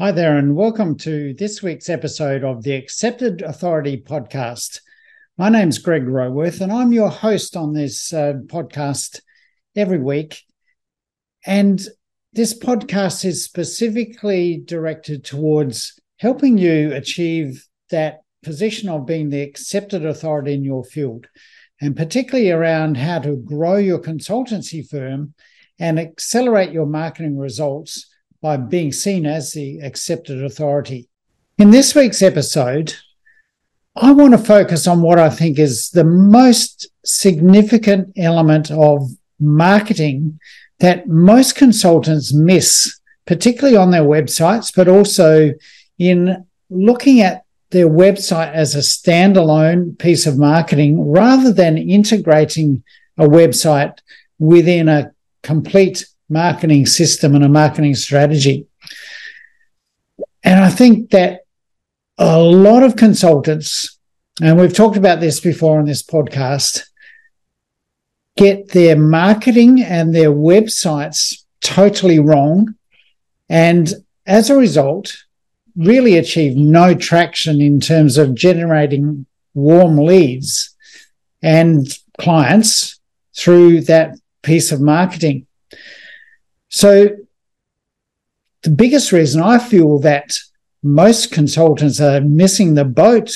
Hi there, and welcome to this week's episode of the Accepted Authority podcast. My name's Greg Roworth, and I'm your host on this uh, podcast every week. And this podcast is specifically directed towards helping you achieve that position of being the accepted authority in your field, and particularly around how to grow your consultancy firm and accelerate your marketing results by being seen as the accepted authority. In this week's episode, I want to focus on what I think is the most significant element of marketing that most consultants miss, particularly on their websites, but also in looking at their website as a standalone piece of marketing rather than integrating a website within a complete marketing system and a marketing strategy. And I think that a lot of consultants, and we've talked about this before on this podcast, get their marketing and their websites totally wrong. And as a result, really achieve no traction in terms of generating warm leads and clients through that piece of marketing. So, the biggest reason I feel that most consultants are missing the boat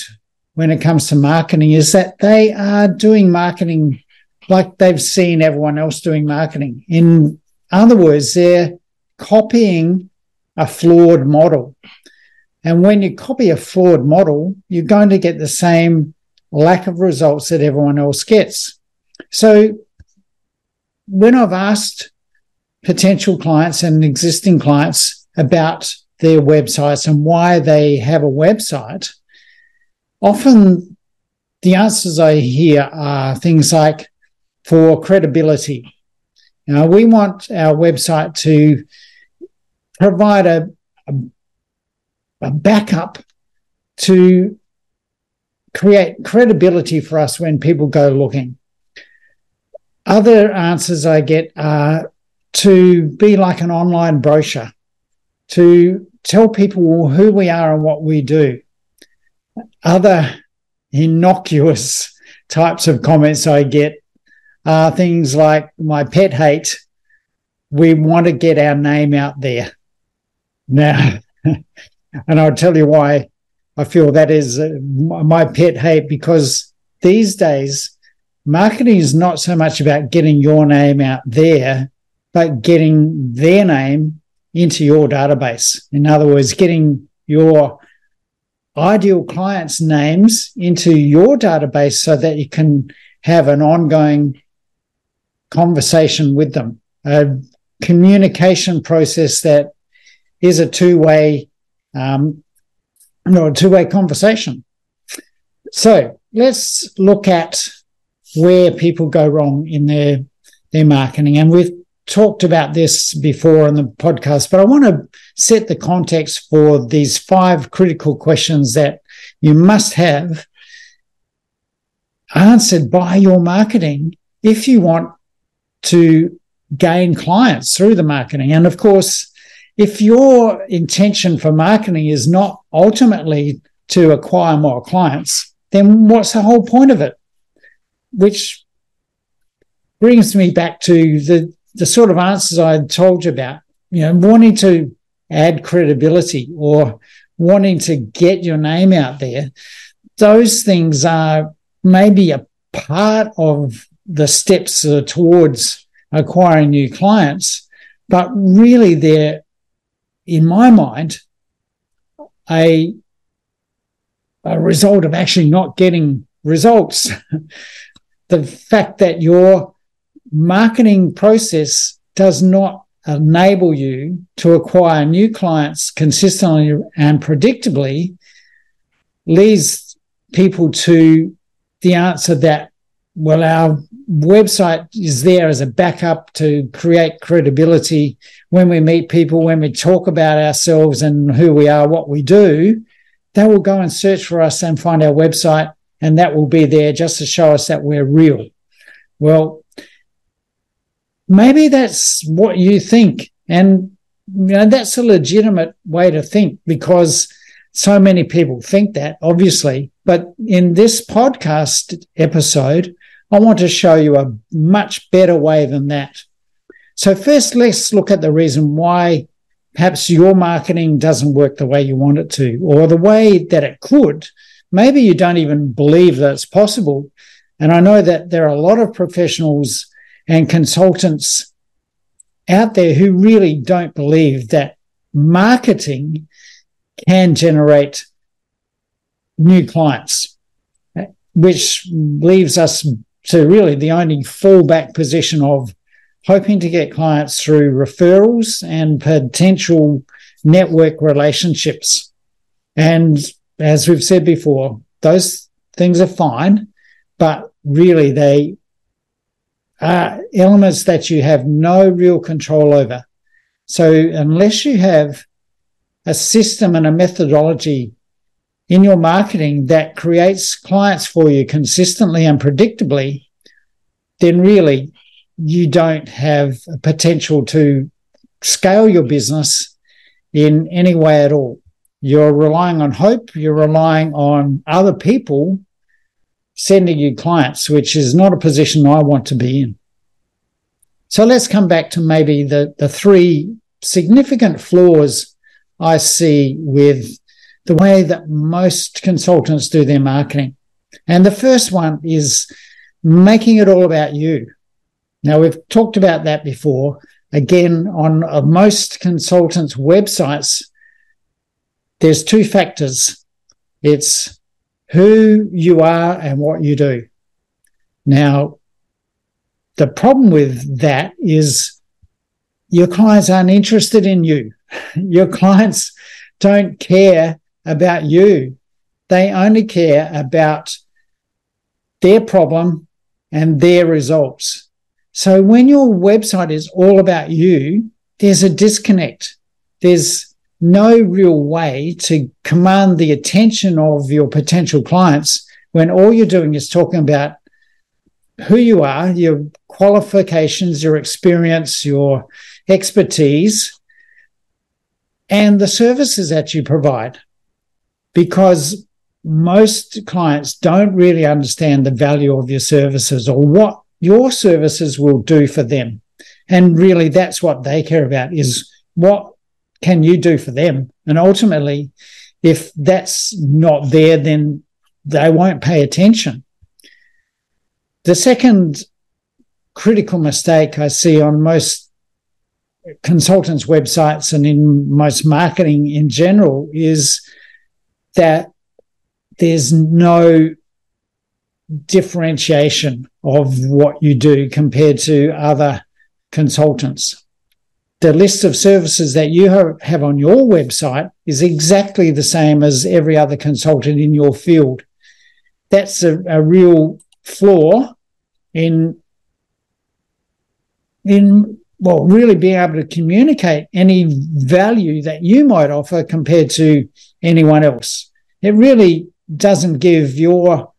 when it comes to marketing is that they are doing marketing like they've seen everyone else doing marketing. In other words, they're copying a flawed model. And when you copy a flawed model, you're going to get the same lack of results that everyone else gets. So when I've asked potential clients and existing clients about their websites and why they have a website, often the answers I hear are things like for credibility. Know, we want our website to provide a, a, a backup to create credibility for us when people go looking. Other answers I get are to be like an online brochure, to tell people who we are and what we do. Other innocuous types of comments I get are things like my pet hate. We want to get our name out there. Now, and I'll tell you why I feel that is uh, my pet hate because these days, marketing is not so much about getting your name out there but getting their name into your database. In other words, getting your ideal clients' names into your database so that you can have an ongoing conversation with them, a communication process that is a two-way, um, no, a two-way conversation. So let's look at where people go wrong in their their marketing, and we've talked about this before in the podcast, but I want to set the context for these five critical questions that you must have answered by your marketing if you want to gain clients through the marketing. And of course, if your intention for marketing is not ultimately to acquire more clients, then what's the whole point of it? Which brings me back to the the sort of answers I had told you about, you know, wanting to add credibility or wanting to get your name out there, those things are maybe a part of the steps towards acquiring new clients, but really they're, in my mind, a, a result of actually not getting results. the fact that you're marketing process does not enable you to acquire new clients consistently and predictably leads people to the answer that well our website is there as a backup to create credibility when we meet people when we talk about ourselves and who we are what we do. They will go and search for us and find our website and that will be there just to show us that we're real. Well maybe that's what you think. And you know, that's a legitimate way to think because so many people think that, obviously. But in this podcast episode, I want to show you a much better way than that. So, first, let's look at the reason why perhaps your marketing doesn't work the way you want it to, or the way that it could. Maybe you don't even believe that it's possible. And I know that there are a lot of professionals and consultants out there who really don't believe that marketing can generate new clients, which leaves us to really the only fallback position of hoping to get clients through referrals and potential network relationships. And as we've said before, those things are fine, but really they Uh, are elements that you have no real control over. So unless you have a system and a methodology in your marketing that creates clients for you consistently and predictably, then really you don't have a potential to scale your business in any way at all. You're relying on hope, you're relying on other people sending you clients, which is not a position I want to be in. So let's come back to maybe the, the three significant flaws I see with the way that most consultants do their marketing. And the first one is making it all about you. Now, we've talked about that before. Again, on most consultants' websites, there's two factors it's who you are and what you do. Now, the problem with that is your clients aren't interested in you. Your clients don't care about you. They only care about their problem and their results. So when your website is all about you, there's a disconnect. There's no real way to command the attention of your potential clients when all you're doing is talking about who you are, your qualifications, your experience, your expertise, and the services that you provide. Because most clients don't really understand the value of your services or what your services will do for them. And really, that's what they care about is what can you do for them? And ultimately, if that's not there, then they won't pay attention. The second critical mistake I see on most consultants' websites and in most marketing in general is that there's no differentiation of what you do compared to other consultants. The list of services that you have on your website is exactly the same as every other consultant in your field. That's a, a real flaw in in well really being able to communicate any value that you might offer compared to anyone else it really doesn't give your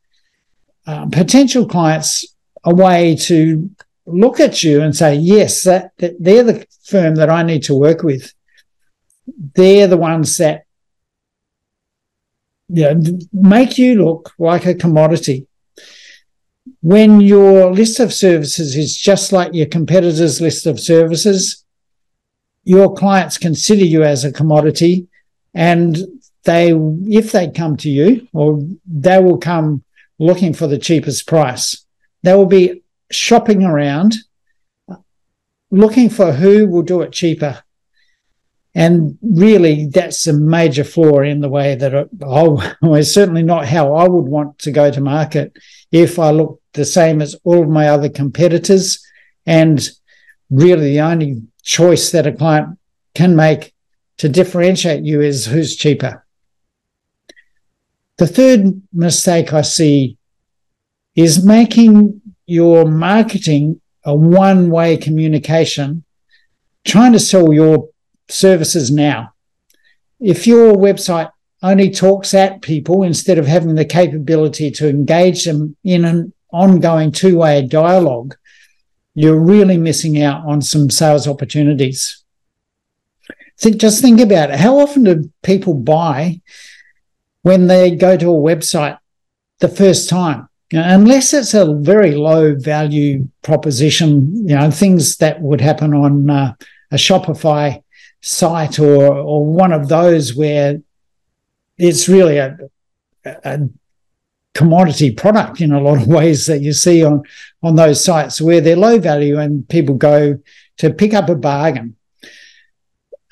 uh, potential clients a way to look at you and say yes that, that they're the firm that i need to work with they're the ones that you know, make you look like a commodity when your list of services is just like your competitors' list of services, your clients consider you as a commodity and they, if they come to you, or they will come looking for the cheapest price. They will be shopping around looking for who will do it cheaper. And really, that's a major flaw in the way that it, oh, certainly not how I would want to go to market if I look the same as all of my other competitors. And really, the only choice that a client can make to differentiate you is who's cheaper. The third mistake I see is making your marketing a one way communication, trying to sell your services now. If your website only talks at people instead of having the capability to engage them in an ongoing two way dialogue, you're really missing out on some sales opportunities. think, just think about it. How often do people buy when they go to a website the first time? Unless it's a very low value proposition, you know, things that would happen on uh, a Shopify site or or one of those where it's really a, a commodity product in a lot of ways that you see on on those sites where they're low value and people go to pick up a bargain.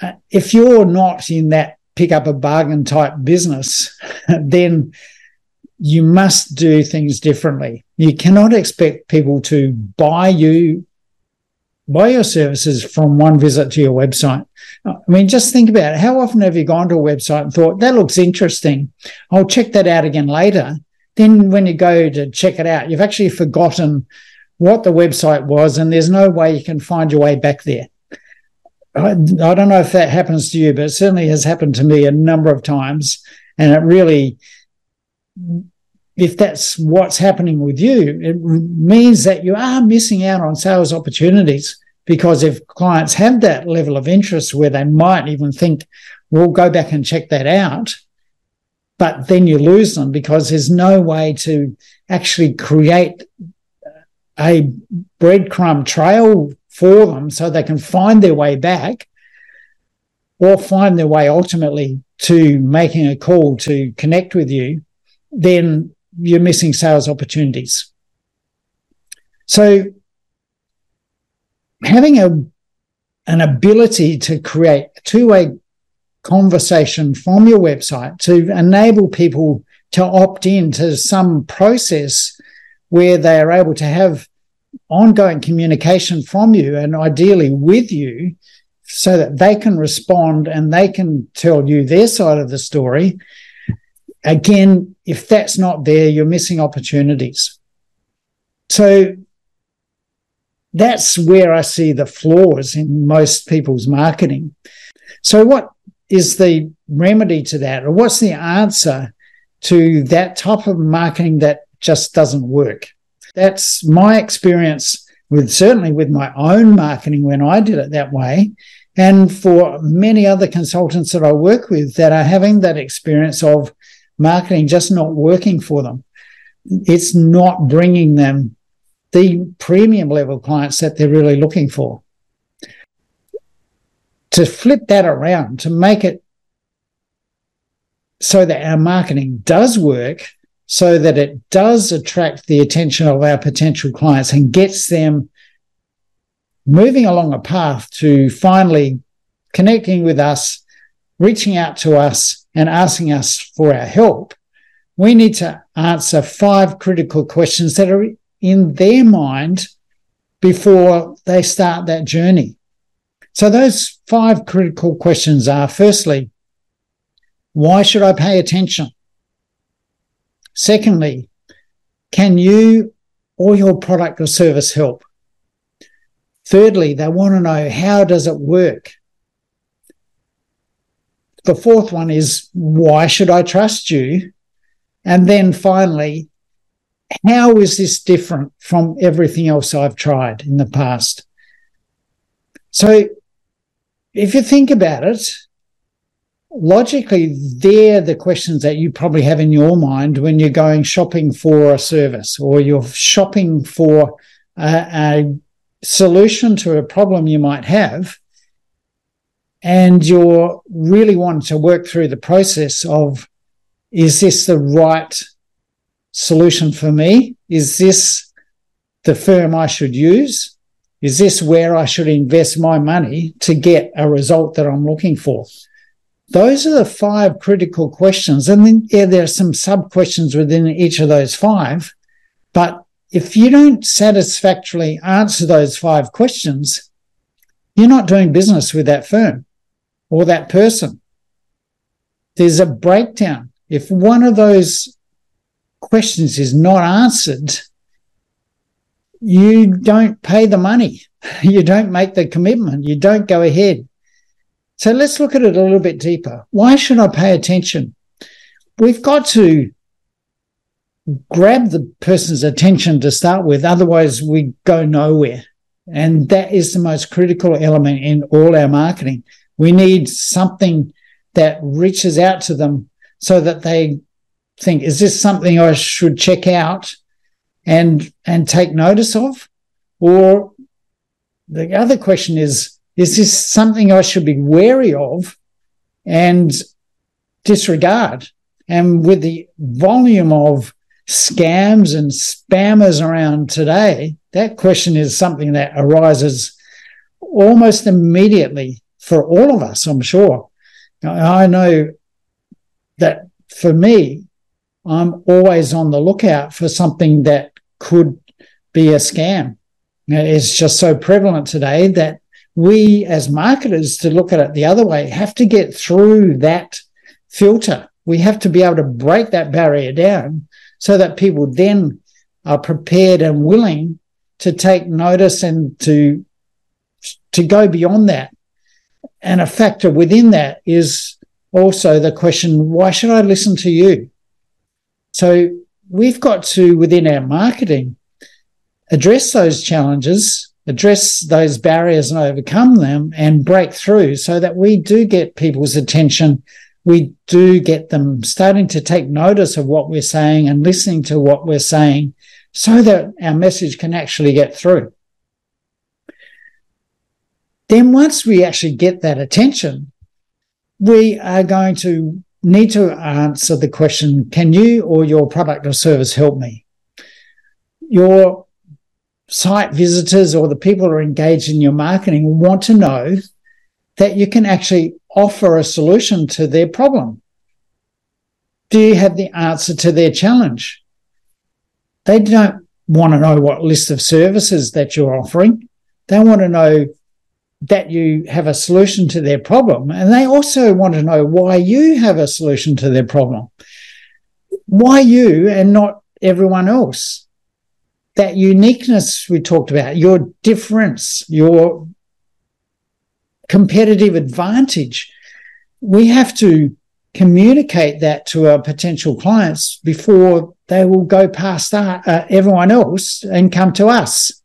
Uh, if you're not in that pick up a bargain type business, then you must do things differently. You cannot expect people to buy you, buy your services from one visit to your website. I mean, just think about it. How often have you gone to a website and thought, that looks interesting. I'll check that out again later. Then when you go to check it out, you've actually forgotten what the website was and there's no way you can find your way back there. I, I don't know if that happens to you, but it certainly has happened to me a number of times. And it really, if that's what's happening with you, it means that you are missing out on sales opportunities. Because if clients have that level of interest where they might even think, we'll go back and check that out, but then you lose them because there's no way to actually create a breadcrumb trail for them so they can find their way back or find their way ultimately to making a call to connect with you, then you're missing sales opportunities. So having a an ability to create a two-way conversation from your website to enable people to opt in to some process where they are able to have ongoing communication from you and ideally with you so that they can respond and they can tell you their side of the story. Again, if that's not there, you're missing opportunities. So that's where I see the flaws in most people's marketing. So, what is the remedy to that, or what's the answer to that type of marketing that just doesn't work? That's my experience with certainly with my own marketing when I did it that way. And for many other consultants that I work with that are having that experience of marketing just not working for them. It's not bringing them the premium level clients that they're really looking for. To flip that around, to make it so that our marketing does work, so that it does attract the attention of our potential clients and gets them moving along a path to finally connecting with us, reaching out to us, and asking us for our help, we need to answer five critical questions that are in their mind before they start that journey. So, those five critical questions are firstly, why should I pay attention? Secondly, can you or your product or service help? Thirdly, they want to know how does it work? The fourth one is why should I trust you? And then finally, how is this different from everything else I've tried in the past? So if you think about it, logically, they're the questions that you probably have in your mind when you're going shopping for a service or you're shopping for a, a solution to a problem you might have. And you're really wanting to work through the process of is this the right solution for me? Is this the firm I should use? Is this where I should invest my money to get a result that I'm looking for? Those are the five critical questions. And then, yeah, there are some sub questions within each of those five. But if you don't satisfactorily answer those five questions, you're not doing business with that firm or that person. There's a breakdown. If one of those questions is not answered, you don't pay the money. You don't make the commitment. You don't go ahead. So let's look at it a little bit deeper. Why should I pay attention? We've got to grab the person's attention to start with, otherwise, we go nowhere. And that is the most critical element in all our marketing. We need something that reaches out to them so that they think, is this something I should check out and and take notice of? Or the other question is, is this something I should be wary of and disregard? And with the volume of scams and spammers around today, that question is something that arises almost immediately for all of us, I'm sure. I know that for me, I'm always on the lookout for something that could be a scam. It's just so prevalent today that we as marketers to look at it the other way have to get through that filter. We have to be able to break that barrier down so that people then are prepared and willing to take notice and to to go beyond that. And a factor within that is also the question, why should I listen to you? So we've got to, within our marketing, address those challenges, address those barriers and overcome them and break through so that we do get people's attention. We do get them starting to take notice of what we're saying and listening to what we're saying so that our message can actually get through. Then once we actually get that attention, we are going to need to answer the question, can you or your product or service help me? Your site visitors or the people who are engaged in your marketing want to know that you can actually offer a solution to their problem. Do you have the answer to their challenge? They don't want to know what list of services that you're offering. They want to know that you have a solution to their problem. And they also want to know why you have a solution to their problem. Why you and not everyone else? That uniqueness we talked about, your difference, your competitive advantage. We have to communicate that to our potential clients before they will go past uh, everyone else and come to us.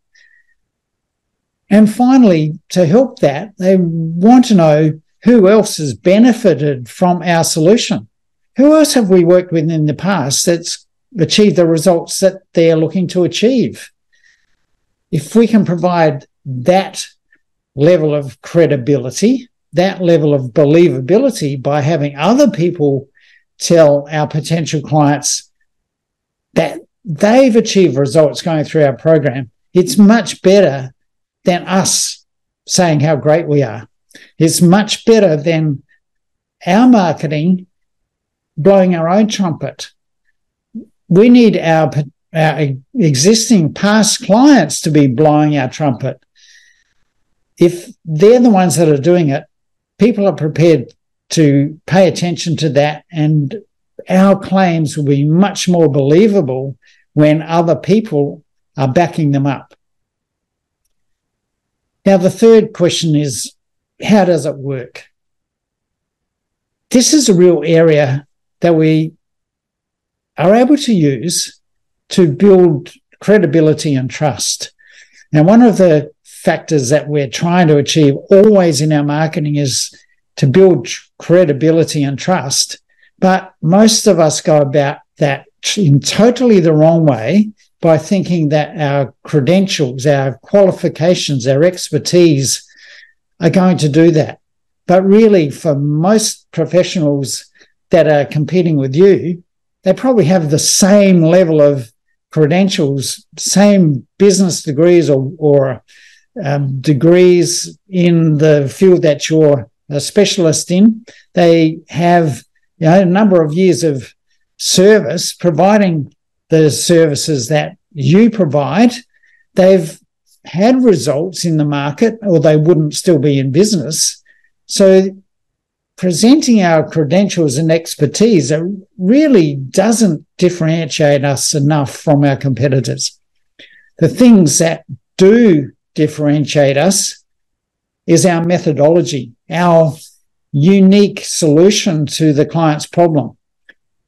And finally, to help that, they want to know who else has benefited from our solution. Who else have we worked with in the past that's achieved the results that they're looking to achieve? If we can provide that level of credibility, that level of believability by having other people tell our potential clients that they've achieved results going through our program, it's much better than us saying how great we are. It's much better than our marketing blowing our own trumpet. We need our, our existing past clients to be blowing our trumpet. If they're the ones that are doing it, people are prepared to pay attention to that and our claims will be much more believable when other people are backing them up. Now, the third question is how does it work? This is a real area that we are able to use to build credibility and trust. Now, one of the factors that we're trying to achieve always in our marketing is to build credibility and trust. But most of us go about that in totally the wrong way by thinking that our credentials, our qualifications, our expertise are going to do that. But really, for most professionals that are competing with you, they probably have the same level of credentials, same business degrees or, or um, degrees in the field that you're a specialist in. They have you know, a number of years of service providing the services that you provide, they've had results in the market or they wouldn't still be in business. So presenting our credentials and expertise really doesn't differentiate us enough from our competitors. The things that do differentiate us is our methodology, our unique solution to the client's problem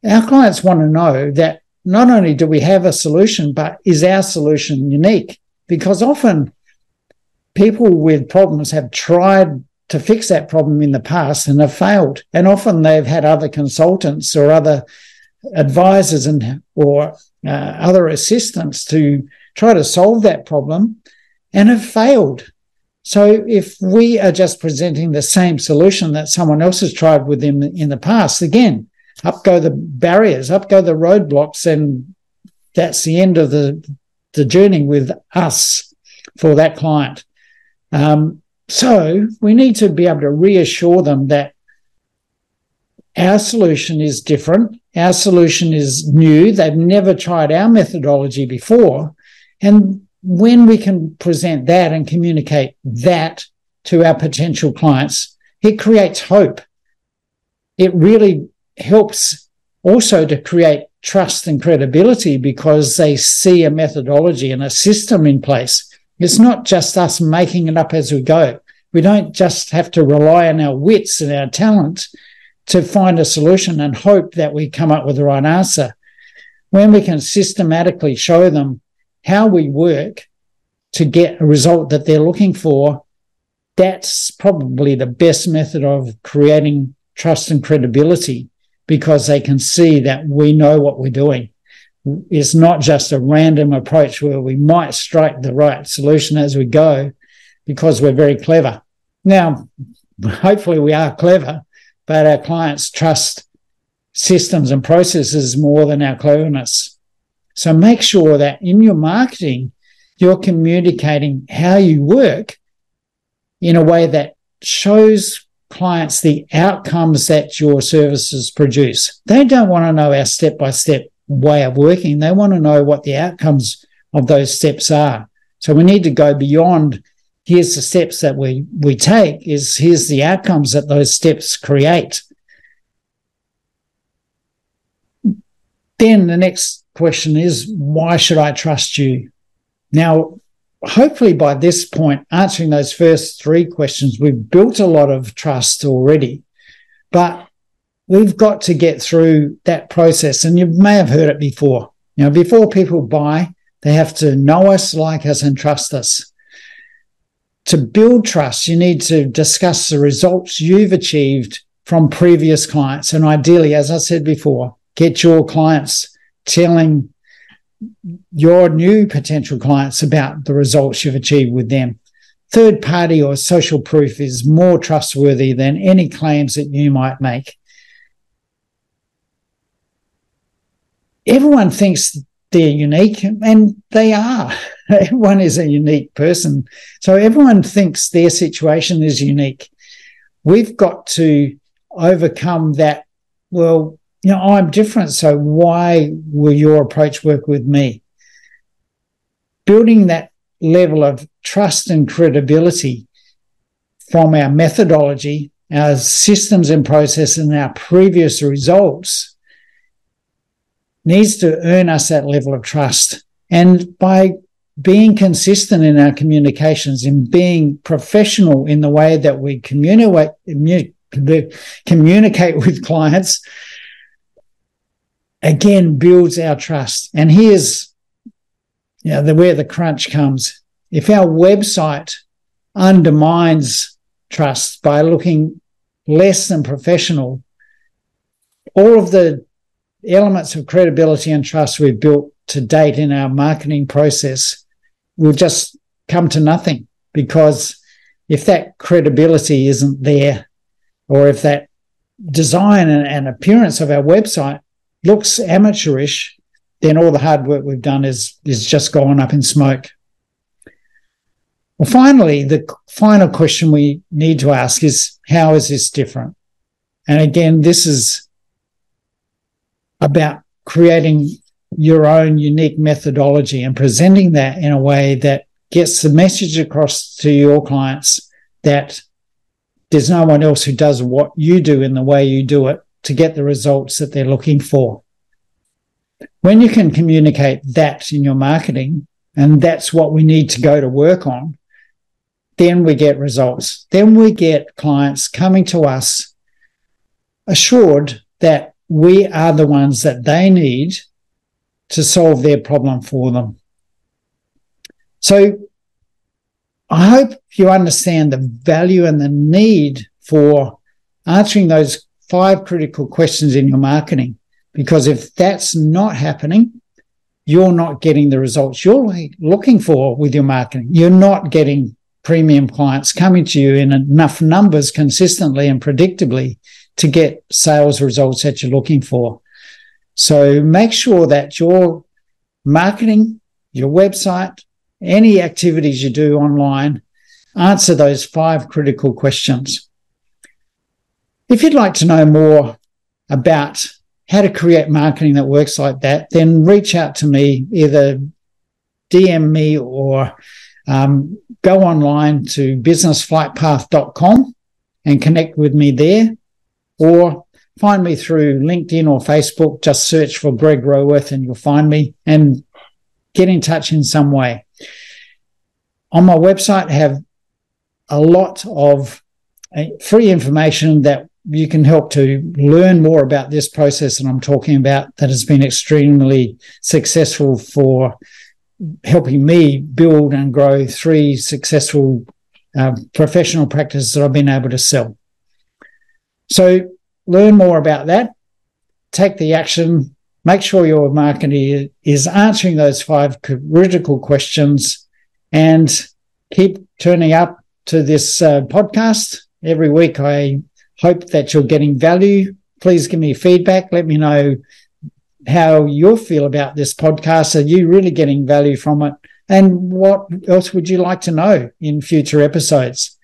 our clients want to know that not only do we have a solution, but is our solution unique? Because often people with problems have tried to fix that problem in the past and have failed. And often they've had other consultants or other advisors and or uh, other assistants to try to solve that problem and have failed. So if we are just presenting the same solution that someone else has tried with them in the past, again, up go the barriers, up go the roadblocks, and that's the end of the the journey with us for that client. Um, so we need to be able to reassure them that our solution is different. Our solution is new. They've never tried our methodology before. And when we can present that and communicate that to our potential clients, it creates hope. It really helps also to create trust and credibility because they see a methodology and a system in place. It's not just us making it up as we go. We don't just have to rely on our wits and our talent to find a solution and hope that we come up with the right answer. When we can systematically show them how we work to get a result that they're looking for, that's probably the best method of creating trust and credibility because they can see that we know what we're doing. It's not just a random approach where we might strike the right solution as we go because we're very clever. Now, hopefully we are clever, but our clients trust systems and processes more than our cleverness. So make sure that in your marketing, you're communicating how you work in a way that shows clients the outcomes that your services produce. They don't want to know our step by step way of working. They want to know what the outcomes of those steps are. So we need to go beyond here's the steps that we, we take is here's the outcomes that those steps create. Then the next question is, why should I trust you? Now, hopefully by this point, answering those first three questions, we've built a lot of trust already. But we've got to get through that process. And you may have heard it before. You know, before people buy, they have to know us, like us, and trust us. To build trust, you need to discuss the results you've achieved from previous clients. And ideally, as I said before, get your clients telling your new potential clients about the results you've achieved with them. Third party or social proof is more trustworthy than any claims that you might make. Everyone thinks they're unique, and they are. everyone is a unique person. So everyone thinks their situation is unique. We've got to overcome that. Well, you know, I'm different. So why will your approach work with me? Building that level of trust and credibility from our methodology, our systems and process, and our previous results needs to earn us that level of trust. And by being consistent in our communications, in being professional in the way that we communicate, communicate with clients, again builds our trust. And here's you know, the, where the crunch comes. If our website undermines trust by looking less than professional, all of the elements of credibility and trust we've built to date in our marketing process will just come to nothing because if that credibility isn't there, or if that design and, and appearance of our website looks amateurish, then all the hard work we've done is is just gone up in smoke. Well, finally, the final question we need to ask is how is this different? And again, this is about creating your own unique methodology and presenting that in a way that gets the message across to your clients that there's no one else who does what you do in the way you do it to get the results that they're looking for. When you can communicate that in your marketing, and that's what we need to go to work on, then we get results. Then we get clients coming to us assured that we are the ones that they need to solve their problem for them. So I hope you understand the value and the need for answering those five critical questions in your marketing. Because if that's not happening, you're not getting the results you're looking for with your marketing. You're not getting premium clients coming to you in enough numbers consistently and predictably to get sales results that you're looking for. So make sure that your marketing, your website, any activities you do online, answer those five critical questions. If you'd like to know more about how to create marketing that works like that, then reach out to me, either DM me or um, go online to businessflightpath.com and connect with me there, or find me through LinkedIn or Facebook. Just search for Greg Roworth and you'll find me and get in touch in some way. On my website, I have a lot of uh, free information that you can help to learn more about this process that I'm talking about that has been extremely successful for helping me build and grow three successful uh, professional practices that I've been able to sell. So learn more about that, take the action, make sure your marketing is answering those five critical questions and keep turning up to this uh, podcast. Every week I Hope that you're getting value. Please give me feedback. Let me know how you feel about this podcast. Are you really getting value from it? And what else would you like to know in future episodes?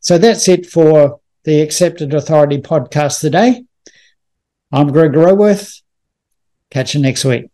So that's it for the Accepted Authority podcast today. I'm Greg Roworth. Catch you next week.